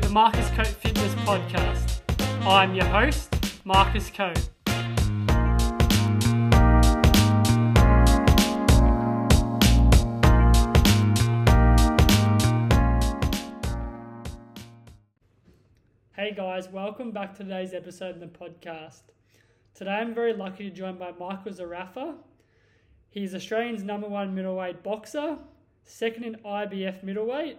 the Marcus Coate Fitness Podcast. I'm your host, Marcus Coate. Hey guys, welcome back to today's episode of the podcast. Today I'm very lucky to join by Michael Zerafa. He's Australia's number one middleweight boxer, second in IBF middleweight,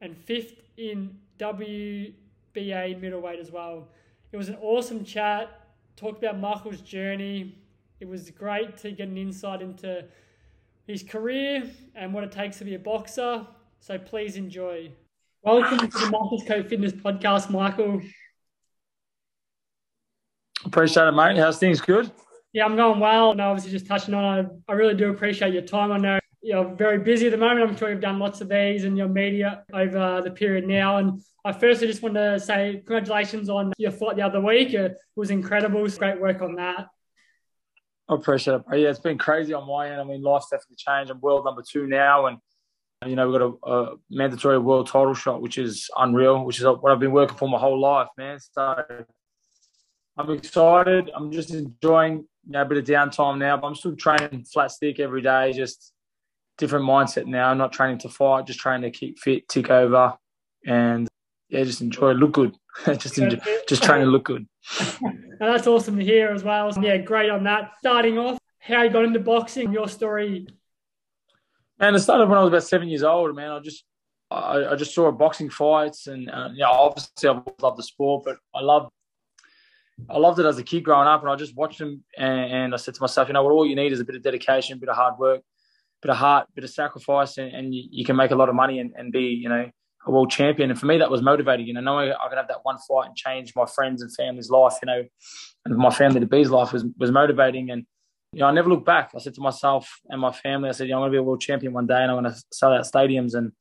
and fifth in WBA middleweight as well. It was an awesome chat. Talked about Michael's journey. It was great to get an insight into his career and what it takes to be a boxer. So please enjoy. Welcome to the Marcus Coate Fitness Podcast, Michael. Appreciate it, mate. How's things? Good? Yeah, I'm going well. And obviously, just touching on, I, I really do appreciate your time. I know you're very busy at the moment. I'm sure you've done lots of these in your media over the period now. And I firstly just want to say congratulations on your fight the other week. It was incredible. It's Great work on that. I appreciate it. Oh, yeah, it's been crazy on my end. I mean, life's definitely changed. I'm world number two now, and you know we've got a, a mandatory world title shot, which is unreal. Which is what I've been working for my whole life, man. So I'm excited. I'm just enjoying you know, a bit of downtime now, but I'm still training flat stick every day, just different mindset now. I'm not training to fight, just training to keep fit, tick over, and yeah, just enjoy, look good. just enjoy, just trying to look good. And that's awesome to hear as well. Yeah, great on that. Starting off, how you got into boxing, your story. And it started when I was about seven years old. Man, I just I, I just saw boxing fights, and uh, you know, obviously I love the sport, but I love I loved it as a kid growing up, and I just watched them, and, and I said to myself, you know what, all you need is a bit of dedication, a bit of hard work, bit of heart, bit of sacrifice, and, and you, you, can make a lot of money and, and, be, you know, a world champion. And for me, that was motivating. You know, knowing I could have that one fight and change my friends and family's life, you know, and my family to be's life was was motivating. And you know, I never looked back. I said to myself and my family, I said, you know, I'm going to be a world champion one day, and I'm going to sell out stadiums. And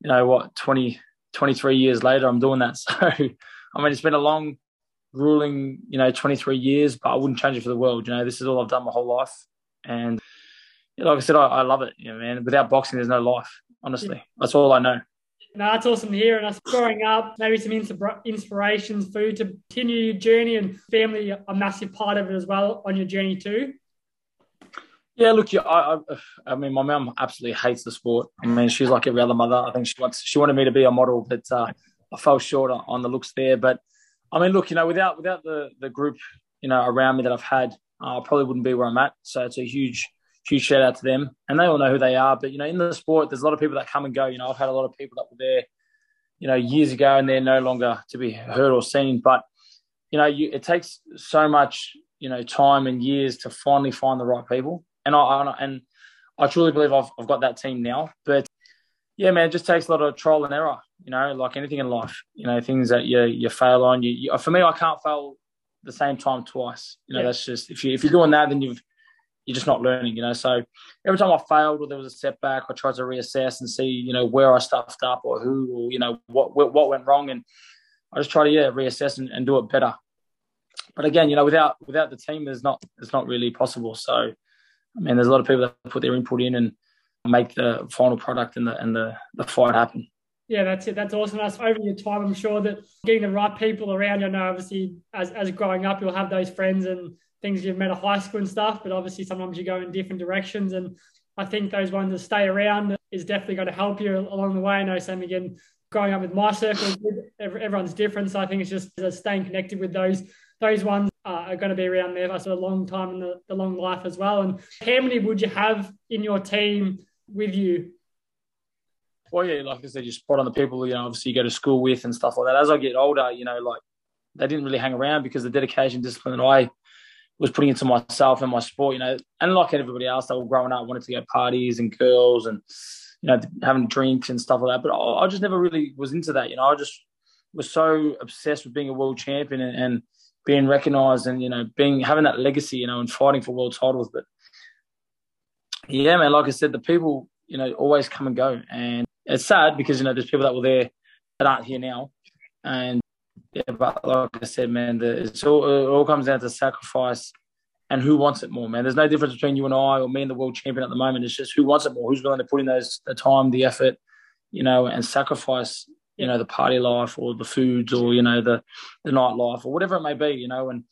you know what, 20, 23 years later, I'm doing that. So I mean, it's been a long, grueling, you know, 23 years, but I wouldn't change it for the world. You know, this is all I've done my whole life, and like I said, I, I love it. You know, man. Without boxing, there's no life. Honestly, that's all I know. No, that's awesome to hear. And us growing up, maybe some inspirations for you to continue your journey and family a massive part of it as well on your journey too. Yeah, look, I, I, I mean, my mum absolutely hates the sport. I mean, she's like every other mother. I think she wants, she wanted me to be a model, but uh, I fell short on, on, the looks there. But I mean, look, you know, without without the the group, you know, around me that I've had, uh, I probably wouldn't be where I'm at. So it's a huge huge shout out to them. And they all know who they are. But, you know, in the sport, there's a lot of people that come and go. You know, I've had a lot of people that were there, you know, years ago and they're no longer to be heard or seen. But, you know, you, it takes so much, you know, time and years to finally find the right people. And I, and I truly believe I've, I've got that team now. But, yeah, man, it just takes a lot of trial and error, you know, like anything in life, you know, things that you, you fail on. You, you For me, I can't fail the same time twice. You know, yeah. that's just, if, you, if you're doing that, then you've, you're just not learning, you know. So every time I failed or there was a setback, I tried to reassess and see, you know, where I stuffed up or who or you know what what went wrong, and I just try to yeah reassess and, and do it better. But again, you know, without without the team, there's not it's not really possible. So I mean, there's a lot of people that put their input in and make the final product and the and the the fight happen. Yeah, that's it. That's awesome. That's over your time. I'm sure that getting the right people around you. I know, obviously, as as growing up, you'll have those friends and things you've met at high school and stuff, but obviously sometimes you go in different directions. And I think those ones that stay around is definitely going to help you along the way. I know same again, growing up with my circle, everyone's different. So I think it's just staying connected with those those ones uh, are going to be around there for a long time in the, the long life as well. And how many would you have in your team with you? Well, yeah, like I said, you spot on the people, you know, obviously you go to school with and stuff like that. As I get older, you know, like they didn't really hang around because the dedication, discipline that I was putting into myself and my sport, you know, and like everybody else, they were growing up, wanted to go parties and girls and, you know, having drinks and stuff like that. But I, I just never really was into that, you know, I just was so obsessed with being a world champion and, and being recognized and, you know, being, having that legacy, you know, and fighting for world titles. But yeah, man, like I said, the people, you know, always come and go. And it's sad because, you know, there's people that were there that aren't here now. And yeah, but like I said, man, the, it's all, it all comes down to sacrifice and who wants it more, man. There's no difference between you and I or me and the world champion at the moment. It's just who wants it more, who's willing to put in those the time, the effort, you know, and sacrifice you know the party life or the foods or you know the the nightlife or whatever it may be you know and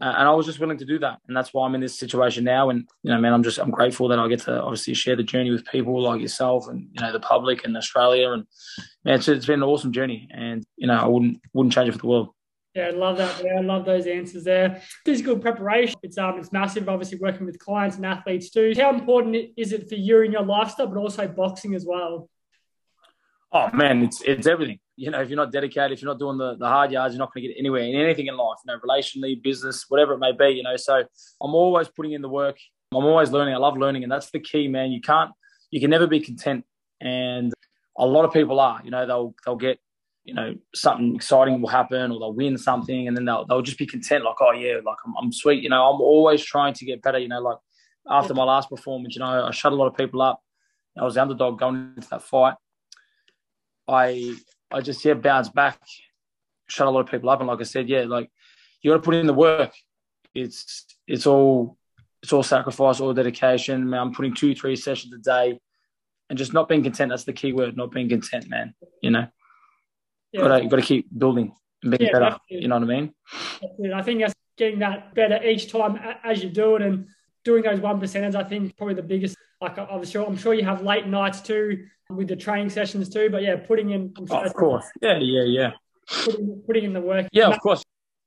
uh, and I was just willing to do that and that's why I'm in this situation now and you know man I'm just I'm grateful that I get to obviously share the journey with people like yourself and you know the public and Australia and man, it's, it's been an awesome journey and you know I wouldn't wouldn't change it for the world yeah, I love that. Yeah, I love those answers there. Physical preparation, it's um, it's massive. Obviously, working with clients and athletes too. How important is it for you in your lifestyle, but also boxing as well? Oh man, it's it's everything. You know, if you're not dedicated, if you're not doing the, the hard yards, you're not going to get anywhere in anything in life. You know, relationally, business, whatever it may be. You know, so I'm always putting in the work. I'm always learning. I love learning, and that's the key, man. You can't, you can never be content, and a lot of people are. You know, they'll they'll get you know something exciting will happen or they'll win something and then they'll, they'll just be content like oh yeah like I'm, I'm sweet you know i'm always trying to get better you know like after my last performance you know i shut a lot of people up i was the underdog going into that fight i i just yeah bounced back shut a lot of people up and like i said yeah like you got to put in the work it's it's all it's all sacrifice all dedication man, i'm putting two three sessions a day and just not being content that's the key word not being content man you know yeah. got to got to keep building and being yeah, better. Definitely. You know what I mean? Definitely. I think that's getting that better each time as you do it and doing those one percenters. I think probably the biggest. Like I'm sure, I'm sure you have late nights too with the training sessions too. But yeah, putting in. Oh, of course. Yeah, yeah, yeah. Putting, putting in the work. Yeah, of course.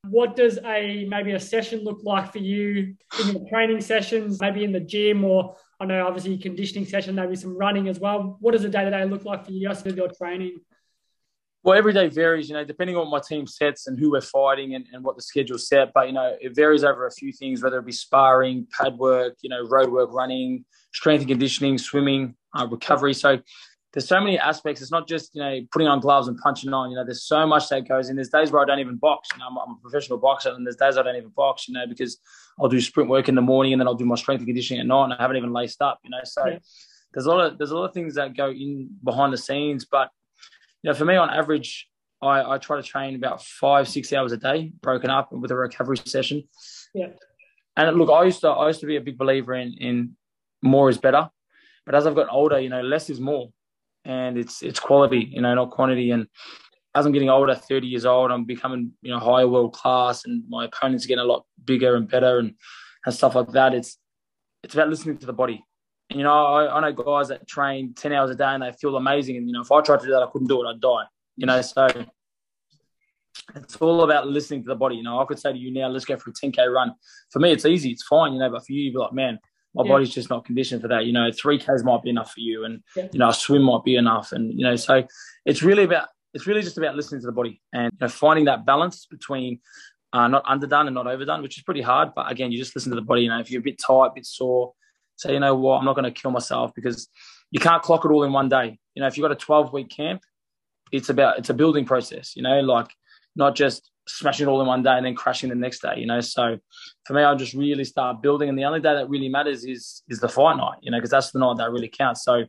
What does a maybe a session look like for you in your training sessions, maybe in the gym or I know obviously conditioning session, maybe some running as well. What does a day to day look like for you guys with your training? Well, every day varies, you know, depending on what my team sets and who we're fighting and, and what the schedule set. But, you know, it varies over a few things, whether it be sparring, pad work, you know, road work, running, strength and conditioning, swimming, uh, recovery. So there's so many aspects. It's not just, you know, putting on gloves and punching on. You know, there's so much that goes in. There's days where I don't even box. You know, I'm, I'm a professional boxer and there's days I don't even box, you know, because I'll do sprint work in the morning and then I'll do my strength and conditioning at night and I haven't even laced up, you know. So yeah. there's a lot of there's a lot of things that go in behind the scenes. But you know, for me, on average, I, I try to train about five, six hours a day, broken up with a recovery session. Yeah. And look, I used to I used to be a big believer in in more is better, but as I've gotten older, you know, less is more, and it's it's quality, you know, not quantity. And as I'm getting older, 30 years old, I'm becoming you know higher world class, and my opponents are getting a lot bigger and better, and and stuff like that. It's it's about listening to the body. And, You know, I, I know guys that train 10 hours a day and they feel amazing. And, you know, if I tried to do that, I couldn't do it. I'd die, you know. So it's all about listening to the body. You know, I could say to you now, let's go for a 10K run. For me, it's easy. It's fine, you know, but for you, you'd be like, man, my yeah. body's just not conditioned for that. You know, 3Ks might be enough for you. And, yeah. you know, a swim might be enough. And, you know, so it's really about, it's really just about listening to the body and you know, finding that balance between uh, not underdone and not overdone, which is pretty hard. But again, you just listen to the body. You know, if you're a bit tight, a bit sore, say, you know what, I'm not going to kill myself because you can't clock it all in one day. You know, if you've got a 12 week camp, it's about, it's a building process, you know, like not just smashing it all in one day and then crashing the next day, you know. So for me, I just really start building. And the only day that really matters is, is the fight night, you know, because that's the night that really counts. So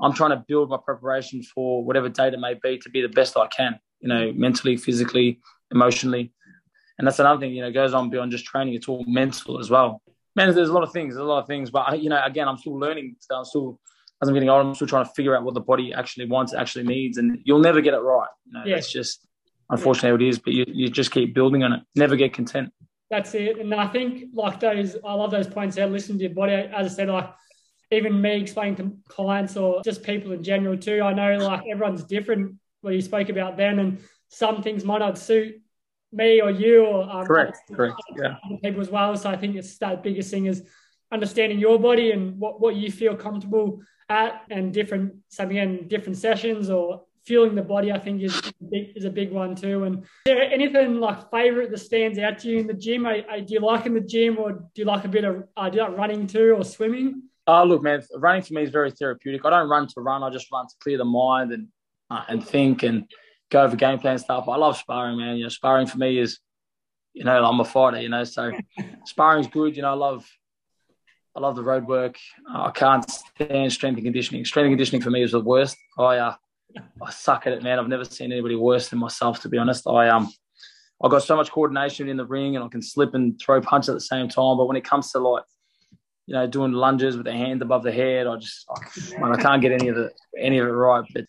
I'm trying to build my preparation for whatever date it may be to be the best I can, you know, mentally, physically, emotionally. And that's another thing, you know, goes on beyond just training. It's all mental as well man, there's a lot of things, there's a lot of things, but you know, again, I'm still learning. So I'm still, as I'm getting older, I'm still trying to figure out what the body actually wants, actually needs, and you'll never get it right. You know, yeah. It's just unfortunately yeah. it is, but you, you just keep building on it. Never get content. That's it, and I think like those, I love those points there. Listen to your body, as I said, like even me explaining to clients or just people in general too. I know like everyone's different. What you spoke about then, and some things might not suit me or you or um, correct, correct, yeah, people as well. So I think it's that biggest thing is understanding your body and what, what you feel comfortable at, and different something in different sessions or feeling the body. I think is a big, is a big one too. And there anything like favorite that stands out to you in the gym? I, I, do you like in the gym or do you like a bit of uh, do you like running too or swimming? Oh, look, man, running for me is very therapeutic. I don't run to run. I just run to clear the mind and uh, and think and go over game plan stuff. I love sparring, man. You know, sparring for me is, you know, I'm a fighter, you know, so sparring's good. You know, I love, I love the road work. I can't stand strength and conditioning. Strength and conditioning for me is the worst. I, uh, I suck at it, man. I've never seen anybody worse than myself, to be honest. I um, I got so much coordination in the ring, and I can slip and throw punches at the same time. But when it comes to like, you know, doing lunges with the hand above the head, I just, I, man, I can't get any of it, any of it right. But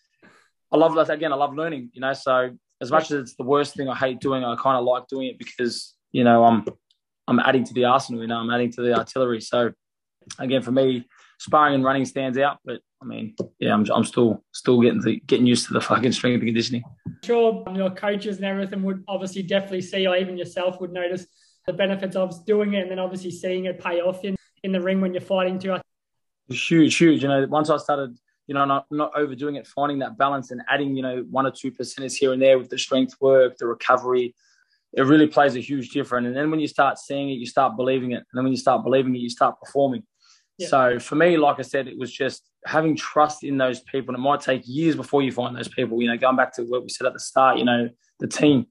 I love that again. I love learning. You know, so as much as it's the worst thing I hate doing, I kind of like doing it because you know I'm I'm adding to the arsenal. You know, I'm adding to the artillery. So again, for me, sparring and running stands out. But I mean, yeah, I'm, I'm still still getting to, getting used to the fucking strength and conditioning. Sure, your coaches and everything would obviously definitely see, or even yourself would notice the benefits of doing it, and then obviously seeing it pay off in in the ring when you're fighting too. Huge, huge. You know, once I started, you know, not not overdoing it, finding that balance and adding, you know, one or two percenters here and there with the strength work, the recovery, it really plays a huge difference. And then when you start seeing it, you start believing it, and then when you start believing it, you start performing. So for me, like I said, it was just having trust in those people. And it might take years before you find those people. You know, going back to what we said at the start, you know, the team.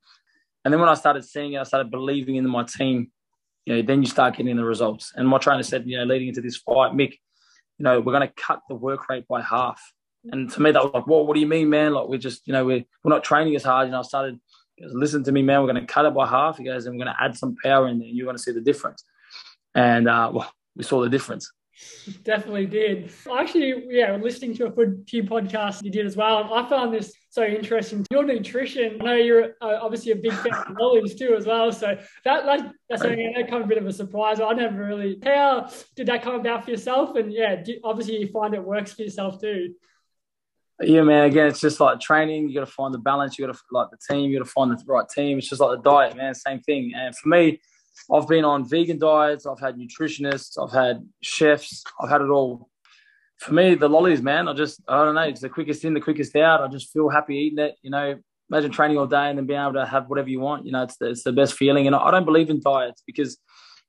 And then when I started seeing it, I started believing in my team. You know, then you start getting the results. And my trainer said, you know, leading into this fight, Mick, you know, we're going to cut the work rate by half. And to me, that was like, well, what do you mean, man? Like, we're just, you know, we're, we're not training as hard. Know, I started, goes, listen to me, man, we're going to cut it by half. He goes, and we're going to add some power in there. And you're going to see the difference. And, uh, well, we saw the difference. Definitely did. Actually, yeah, listening to a few podcasts you did as well. I found this so interesting. Your nutrition, I know you're uh, obviously a big fan of lollies too as well. So that, that that's something that kind of a bit of a surprise. I never really, how did that come about for yourself? And yeah, obviously you find it works for yourself too. Yeah, man. Again, it's just like training. You got to find the balance. You got to like the team. You got to find the right team. It's just like the diet, man. Same thing. And for me, I've been on vegan diets, I've had nutritionists, I've had chefs, I've had it all. For me, the lollies, man, I just, I don't know, it's the quickest in, the quickest out. I just feel happy eating it. You know, imagine training all day and then being able to have whatever you want. You know, it's the, it's the best feeling. And I don't believe in diets because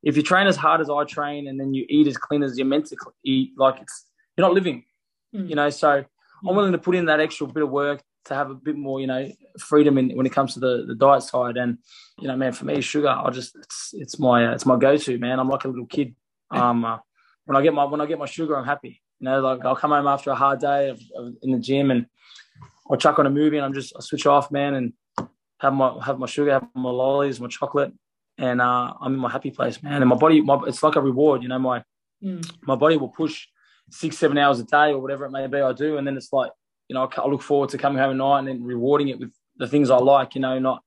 if you train as hard as I train and then you eat as clean as you're meant to eat, like it's, you're not living, mm. you know. So I'm willing to put in that extra bit of work to have a bit more, you know, freedom in, when it comes to the, the diet side. And you know, man, for me, sugar, I just it's it's my uh, it's my go to, man. I'm like a little kid. Um, uh, when I get my when I get my sugar, I'm happy. You know, like I'll come home after a hard day of, of, in the gym and I'll chuck on a movie and I'm just I switch off, man, and have my have my sugar, have my lollies, my chocolate, and uh, I'm in my happy place, man. And my body, my, it's like a reward, you know. My mm. my body will push six, seven hours a day or whatever it may be. I do, and then it's like you know, I look forward to coming home at night and then rewarding it with the things I like, you know, not,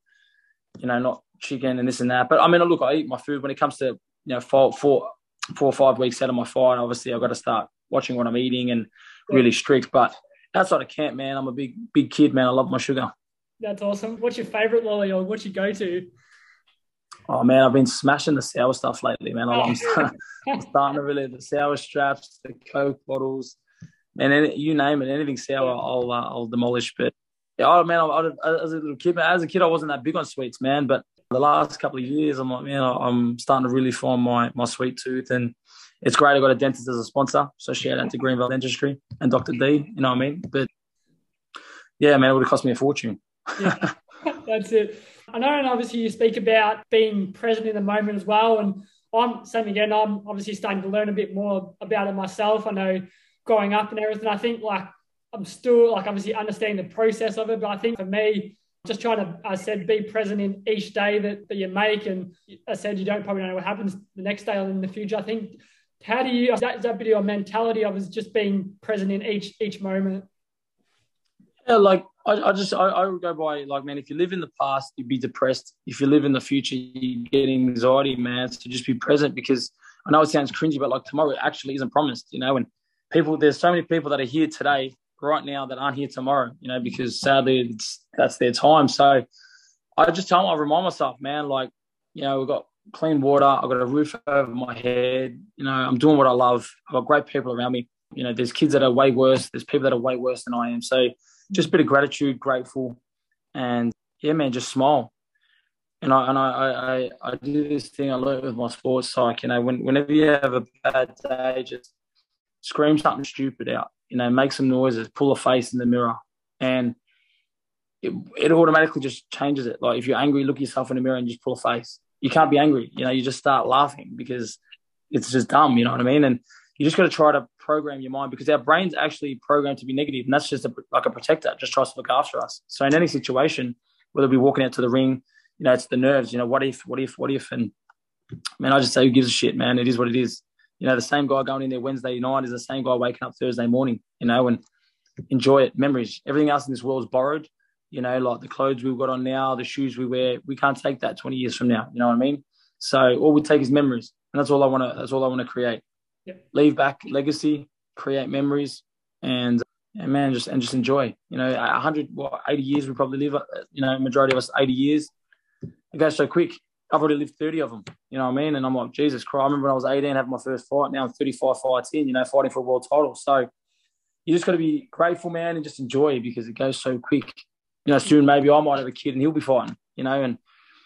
you know, not chicken and this and that. But I mean, look, I eat my food when it comes to, you know, four, four, four or five weeks out of my fight. Obviously, I've got to start watching what I'm eating and really strict. But outside of camp, man, I'm a big, big kid, man. I love my sugar. That's awesome. What's your favorite lolly or what's your go to? Oh man, I've been smashing the sour stuff lately, man. I'm, starting, I'm starting to really the sour straps, the Coke bottles, and you name it, anything sour, I'll uh, I'll demolish. But yeah, oh man, I, I, as a little kid, as a kid, I wasn't that big on sweets, man. But the last couple of years, I'm like, man, I'm starting to really find my my sweet tooth, and it's great. I got a dentist as a sponsor, so shout out to Greenville Dentistry and Dr. D. You know what I mean? But yeah, man, it would have cost me a fortune. yeah, that's it. I know, and obviously you speak about being present in the moment as well, and I'm same again. I'm obviously starting to learn a bit more about it myself. I know growing up and everything. I think like I'm still like obviously understanding the process of it, but I think for me, just trying to, I said, be present in each day that, that you make. And I said, you don't probably know what happens the next day or in the future. I think, how do you, that, that bit of your mentality of is just being present in each, each moment? Yeah, like I, I just, I, I would go by like, man, if you live in the past, you'd be depressed. If you live in the future, you get anxiety, man. So just be present because I know it sounds cringy, but like tomorrow actually isn't promised, you know, and people, there's so many people that are here today, right now, that aren't here tomorrow, you know, because sadly that's their time. So I just tell them, I remind myself, man, like, you know, we've got clean water, I've got a roof over my head, you know, I'm doing what I love. I've got great people around me. You know, there's kids that are way worse, there's people that are way worse than I am. So just a bit of gratitude, grateful, and yeah, man, just smile. And I and I I, I do this thing I learned with my sports psych. You know, when, whenever you have a bad day, just scream something stupid out, you know, make some noises, pull a face in the mirror, and it, it automatically just changes it. Like if you're angry, look yourself in the mirror and just pull a face. You can't be angry, you know. You just start laughing because it's just dumb, you know what I mean? And you just got to try to program your mind because our brain's actually programmed to be negative, and that's just a, like a protector, just tries to look after us. So in any situation, whether we're walking out to the ring, you know, it's the nerves. You know, what if, what if, what if, and man, I just say, who gives a shit, man? It is what it is you know, the same guy going in there Wednesday night is the same guy waking up Thursday morning, you know, and enjoy it. Memories. Everything else in this world is borrowed. You know, like the clothes we've got on now, the shoes we wear, we can't take that 20 years from now. You know what I mean? So all we take is memories, and that's all I want to. That's all I want to create. Yep. Leave back legacy, create memories, and and man, just and just enjoy. You know, 100, what, 80 years we probably live. You know, majority of us 80 years. It goes so quick. I've already lived 30 of them. You know what I mean? And I'm like, Jesus Christ. I remember when I was 18 having my first fight. Now I'm 35 fights in, you know, fighting for a world title. So you just got to be grateful, man, and just enjoy because it goes so quick. You know, soon maybe I might have a kid and he'll be fighting, you know, and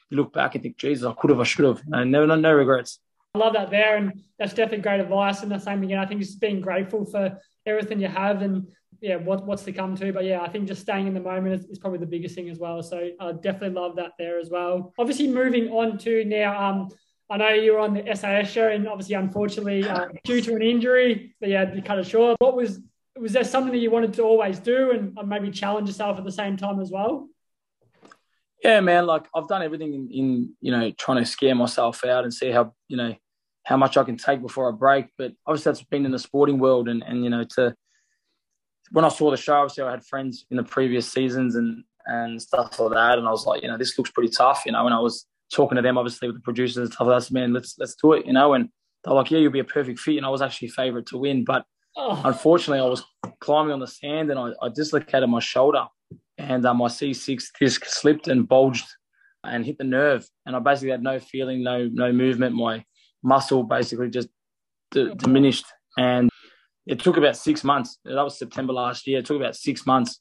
you look back and think, Jesus, I could have, I should have. And never, no, no regrets. I love that there. And that's definitely great advice. And the same again, I think just being grateful for everything you have and yeah, what, what's to come to. But yeah, I think just staying in the moment is, is probably the biggest thing as well. So I definitely love that there as well. Obviously, moving on to now, um, I know you were on the SAS show, and obviously, unfortunately, uh, due to an injury, they had to cut it short. What was was there something that you wanted to always do, and maybe challenge yourself at the same time as well? Yeah, man. Like I've done everything in, in you know trying to scare myself out and see how you know how much I can take before I break. But obviously, that's been in the sporting world, and and you know to when I saw the show, obviously I had friends in the previous seasons and and stuff like that, and I was like, you know, this looks pretty tough, you know. And I was talking to them, obviously with the producers and stuff like that, man, let's let's do it, you know. And they're like, yeah, you'll be a perfect fit, and I was actually favourite to win, but oh. unfortunately, I was climbing on the sand and I, I dislocated my shoulder, and uh, my C6 disc slipped and bulged and hit the nerve, and I basically had no feeling, no no movement. My muscle basically just d- diminished, and it took about six months. That was September last year. It took about six months.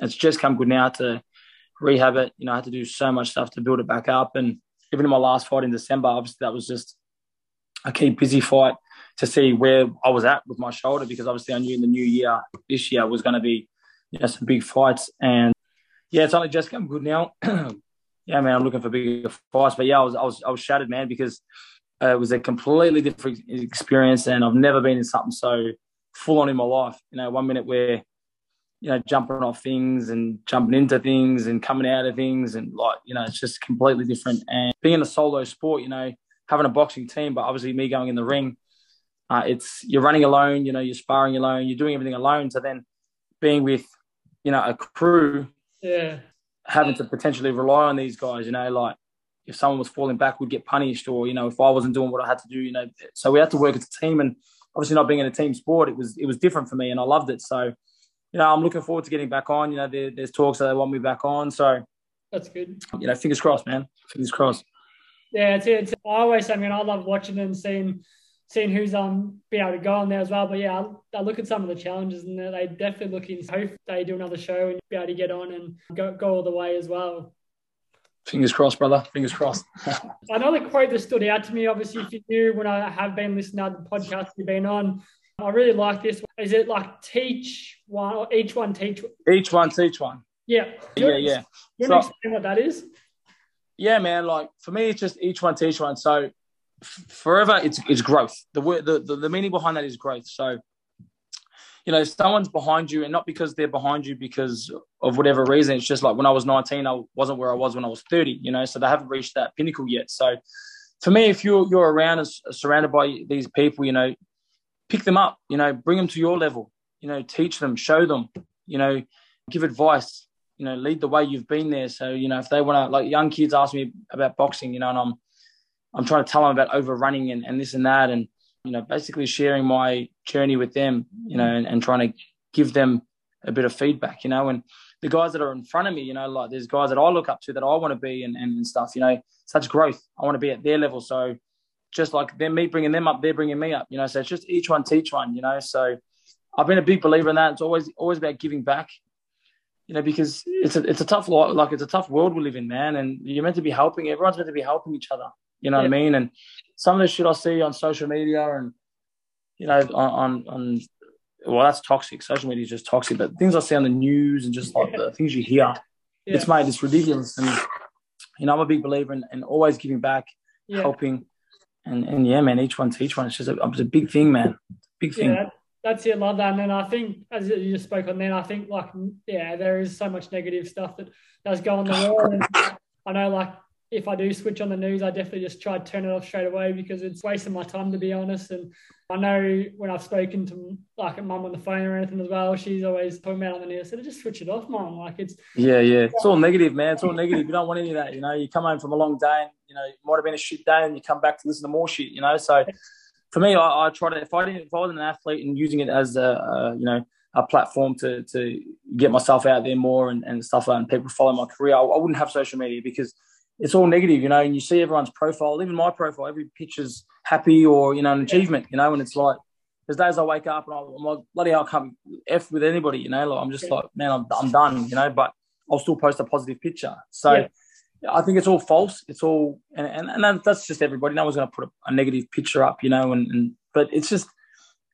It's just come good now to rehab it. You know, I had to do so much stuff to build it back up. And even in my last fight in December, obviously that was just a key busy fight to see where I was at with my shoulder because obviously I knew in the new year, this year was going to be, you know, some big fights. And yeah, it's only just come good now. yeah, man, I'm looking for bigger fights. But yeah, I was, I was, I was shattered, man, because uh, it was a completely different experience and I've never been in something so full on in my life. You know, one minute we're, you know, jumping off things and jumping into things and coming out of things and like, you know, it's just completely different. And being a solo sport, you know, having a boxing team, but obviously me going in the ring, uh, it's you're running alone, you know, you're sparring alone, you're doing everything alone. So then being with, you know, a crew, yeah, having to potentially rely on these guys, you know, like if someone was falling back, would get punished, or you know, if I wasn't doing what I had to do, you know, so we had to work as a team and obviously not being in a team sport, it was it was different for me, and I loved it. So, you know, I'm looking forward to getting back on. You know, there, there's talks that they want me back on, so that's good. You know, fingers crossed, man. Fingers crossed. Yeah, it's, it's I always say, I mean, I love watching and seeing seeing who's um be able to go on there as well. But yeah, I, I look at some of the challenges and they definitely looking. Hope they do another show and be able to get on and go go all the way as well. Fingers crossed, brother. Fingers crossed. Another quote that stood out to me, obviously, if you knew when I have been listening to the podcast you've been on, I really like this. Is it like teach one or each one teach? Each one teach one. Yeah. Yeah, yeah. You so, explain what that is? Yeah, man. Like for me, it's just each one teach one. So forever, it's it's growth. The word, the, the the meaning behind that is growth. So you know, someone's behind you, and not because they're behind you because of whatever reason. It's just like when I was 19, I wasn't where I was when I was 30, you know, so they haven't reached that pinnacle yet. So for me, if you're, you're around and surrounded by these people, you know, pick them up, you know, bring them to your level, you know, teach them, show them, you know, give advice, you know, lead the way you've been there. So, you know, if they want to, like young kids ask me about boxing, you know, and I'm, I'm trying to tell them about overrunning and, and this and that. And, you know, basically sharing my journey with them, you know, and, and trying to give them a bit of feedback, you know, and the guys that are in front of me, you know, like there's guys that I look up to that I want to be and, and stuff, you know, such growth. I want to be at their level. So just like them, me bringing them up, they're bringing me up, you know, so it's just each one teach one, you know, so I've been a big believer in that. It's always, always about giving back, you know, because it's a, it's a tough, like it's a tough world we live in, man. And you're meant to be helping, everyone's meant to be helping each other. You know yeah. what I mean? And some of the shit I see on social media and you know on on well that's toxic. Social media is just toxic. But things I see on the news and just like the things you hear, yeah. it's made it's ridiculous. And you know I'm a big believer in, in always giving back, yeah. helping, and and yeah, man, each one to each one. It's just a, it's a big thing, man. Big thing. Yeah, that's it. Love that. And then I think, as you just spoke on, then I think like yeah, there is so much negative stuff that does go on the world. And I know like if I do switch on the news, I definitely just try to turn it off straight away because it's wasting my time to be honest. And I know when I've spoken to like a mum on the phone or anything as well, she's always talking about on the news. I just switch it off, mum. Like it's yeah, yeah. It's all negative, man. It's all negative. You don't want any of that. You know, you come home from a long day, and you know, it might have been a shit day, and you come back to listen to more shit. You know, so for me, I, I try to if I didn't if I was an athlete and using it as a, a you know a platform to to get myself out there more and, and stuff like that, and people follow my career, I, I wouldn't have social media because it's all negative, you know, and you see everyone's profile, even my profile, every picture's happy or, you know, an achievement, you know, and it's like, there's days I wake up and I'm like, bloody hell, I can't F with anybody, you know, like I'm just like, man, I'm, I'm done, you know, but I'll still post a positive picture. So yeah. I think it's all false. It's all, and, and, and that's just everybody. No one's going to put a, a, negative picture up, you know, and, and, but it's just,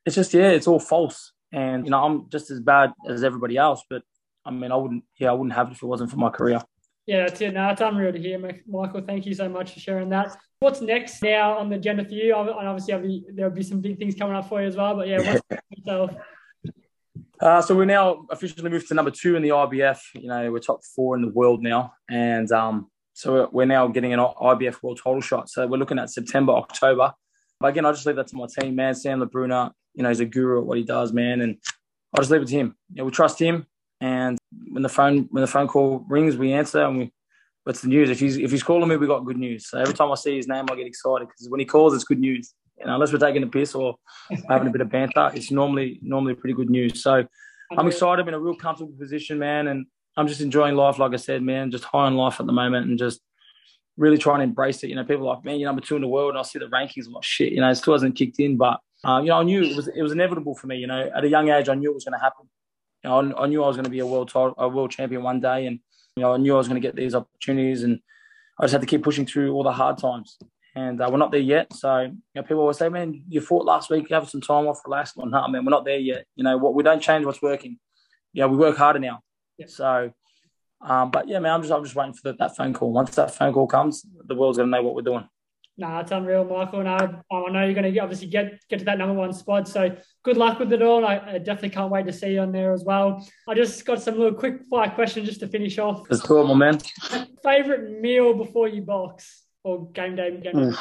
it's just, yeah, it's all false. And, you know, I'm just as bad as everybody else, but I mean, I wouldn't, yeah, I wouldn't have it if it wasn't for my career. Yeah, that's it. No, it's unreal to hear, Michael. Thank you so much for sharing that. What's next now on the agenda for you? And obviously, be, there'll be some big things coming up for you as well. But yeah, what's yourself? Uh, so we're now officially moved to number two in the IBF. You know, we're top four in the world now, and um, so we're now getting an IBF world title shot. So we're looking at September, October. But again, I just leave that to my team, man. Sam Lebruna, you know, he's a guru at what he does, man, and I just leave it to him. You know, we trust him. And when the phone when the phone call rings, we answer and we what's the news? If he's if he's calling me, we got good news. So every time I see his name, I get excited because when he calls, it's good news. And unless we're taking a piss or having a bit of banter, it's normally normally pretty good news. So I'm excited. I'm in a real comfortable position, man, and I'm just enjoying life. Like I said, man, just high on life at the moment, and just really trying to embrace it. You know, people are like, man, you're number two in the world, and I see the rankings. I'm like, shit, you know, it still hasn't kicked in, but uh, you know, I knew it was it was inevitable for me. You know, at a young age, I knew it was going to happen you know, I, I, knew I was going to be a world title, a world champion one day, and you know, I knew I was going to get these opportunities, and I just had to keep pushing through all the hard times. And uh, we're not there yet. So you know, people always say, "Man, you fought last week. You have some time off, relax." Well, no, man, we're not there yet. You know what? We don't change what's working. Yeah, we work harder now. Yeah. So, um, but yeah, man, I'm just I'm just waiting for the, that phone call. Once that phone call comes, the world's going to know what we're doing. No, nah, it's unreal, Michael. And I, I know you're going to obviously get get to that number one spot. So good luck with it all. I, I, definitely can't wait to see you on there as well. I just got some little quick fire questions just to finish off. Let's cool, my man. Favorite meal before you box or game day? Game day?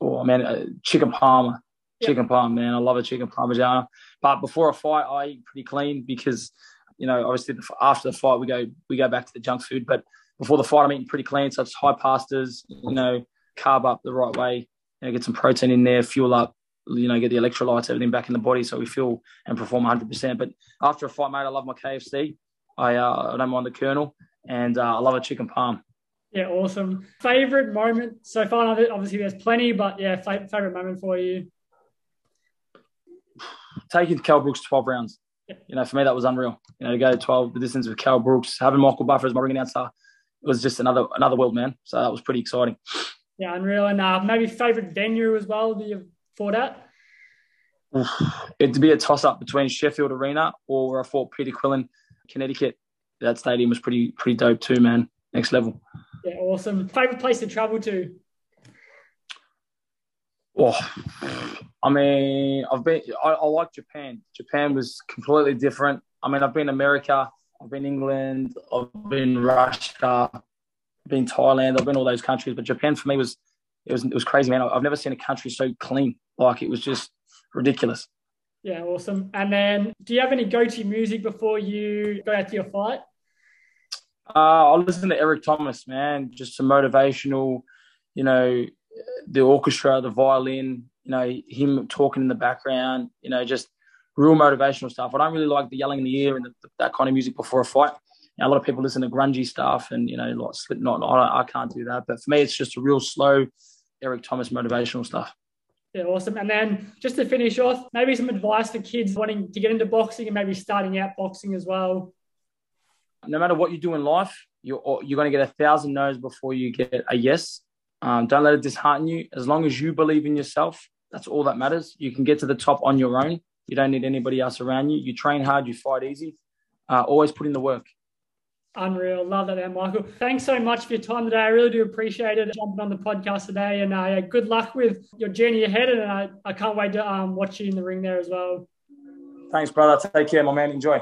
Oh man, uh, chicken parma. Yep. Chicken parma, man. I love a chicken parmigiana. But before a fight, I eat pretty clean because you know obviously after the fight we go we go back to the junk food, but before the fight, I'm eating pretty clean. So it's high pastas, you know, carb up the right way, you know, get some protein in there, fuel up, you know, get the electrolytes, everything back in the body so we feel and perform 100%. But after a fight, mate, I love my KFC. I, uh, I don't mind the Colonel and uh, I love a chicken palm. Yeah, awesome. Favorite moment so far? Obviously, there's plenty, but yeah, favorite moment for you? Taking Kell Brooks 12 rounds. Yeah. You know, for me, that was unreal. You know, to go to 12 the distance with Kell Brooks, having Michael Buffer as my ring announcer, it was just another another world, man. So that was pretty exciting. Yeah, unreal. And uh, maybe favorite venue as well that you've fought at? It'd be a toss up between Sheffield Arena or where I fought Peter Quillin, Connecticut. That stadium was pretty pretty dope too, man. Next level. Yeah, awesome. Favorite place to travel to? Oh, I mean, I've been. I, I like Japan. Japan was completely different. I mean, I've been America. I've been England. I've been Russia been Thailand, I've been all those countries, but Japan for me was it was it was crazy, man. I've never seen a country so clean. Like it was just ridiculous. Yeah, awesome. And then, do you have any go-to music before you go out to your fight? Uh, I listen to Eric Thomas, man. Just some motivational, you know, the orchestra, the violin, you know, him talking in the background, you know, just real motivational stuff. I don't really like the yelling in the ear and the, that kind of music before a fight know, a lot of people listen to grungy stuff and you know like Slipknot. I, I can't do that, but for me, it's just a real slow Eric Thomas motivational stuff. Yeah, awesome. And then just to finish off, maybe some advice for kids wanting to get into boxing and maybe starting out boxing as well. No matter what you do in life, you're you're going to get a thousand no's before you get a yes. Um, don't let it dishearten you. As long as you believe in yourself, that's all that matters. You can get to the top on your own. You don't need anybody else around you. You train hard, you fight easy. Uh, always put in the work. Unreal. Love that, there, Michael. Thanks so much for your time today. I really do appreciate it jumping on the podcast today. And uh, good luck with your journey ahead. And I, I can't wait to um, watch you in the ring there as well. Thanks, brother. Take care, my man. Enjoy.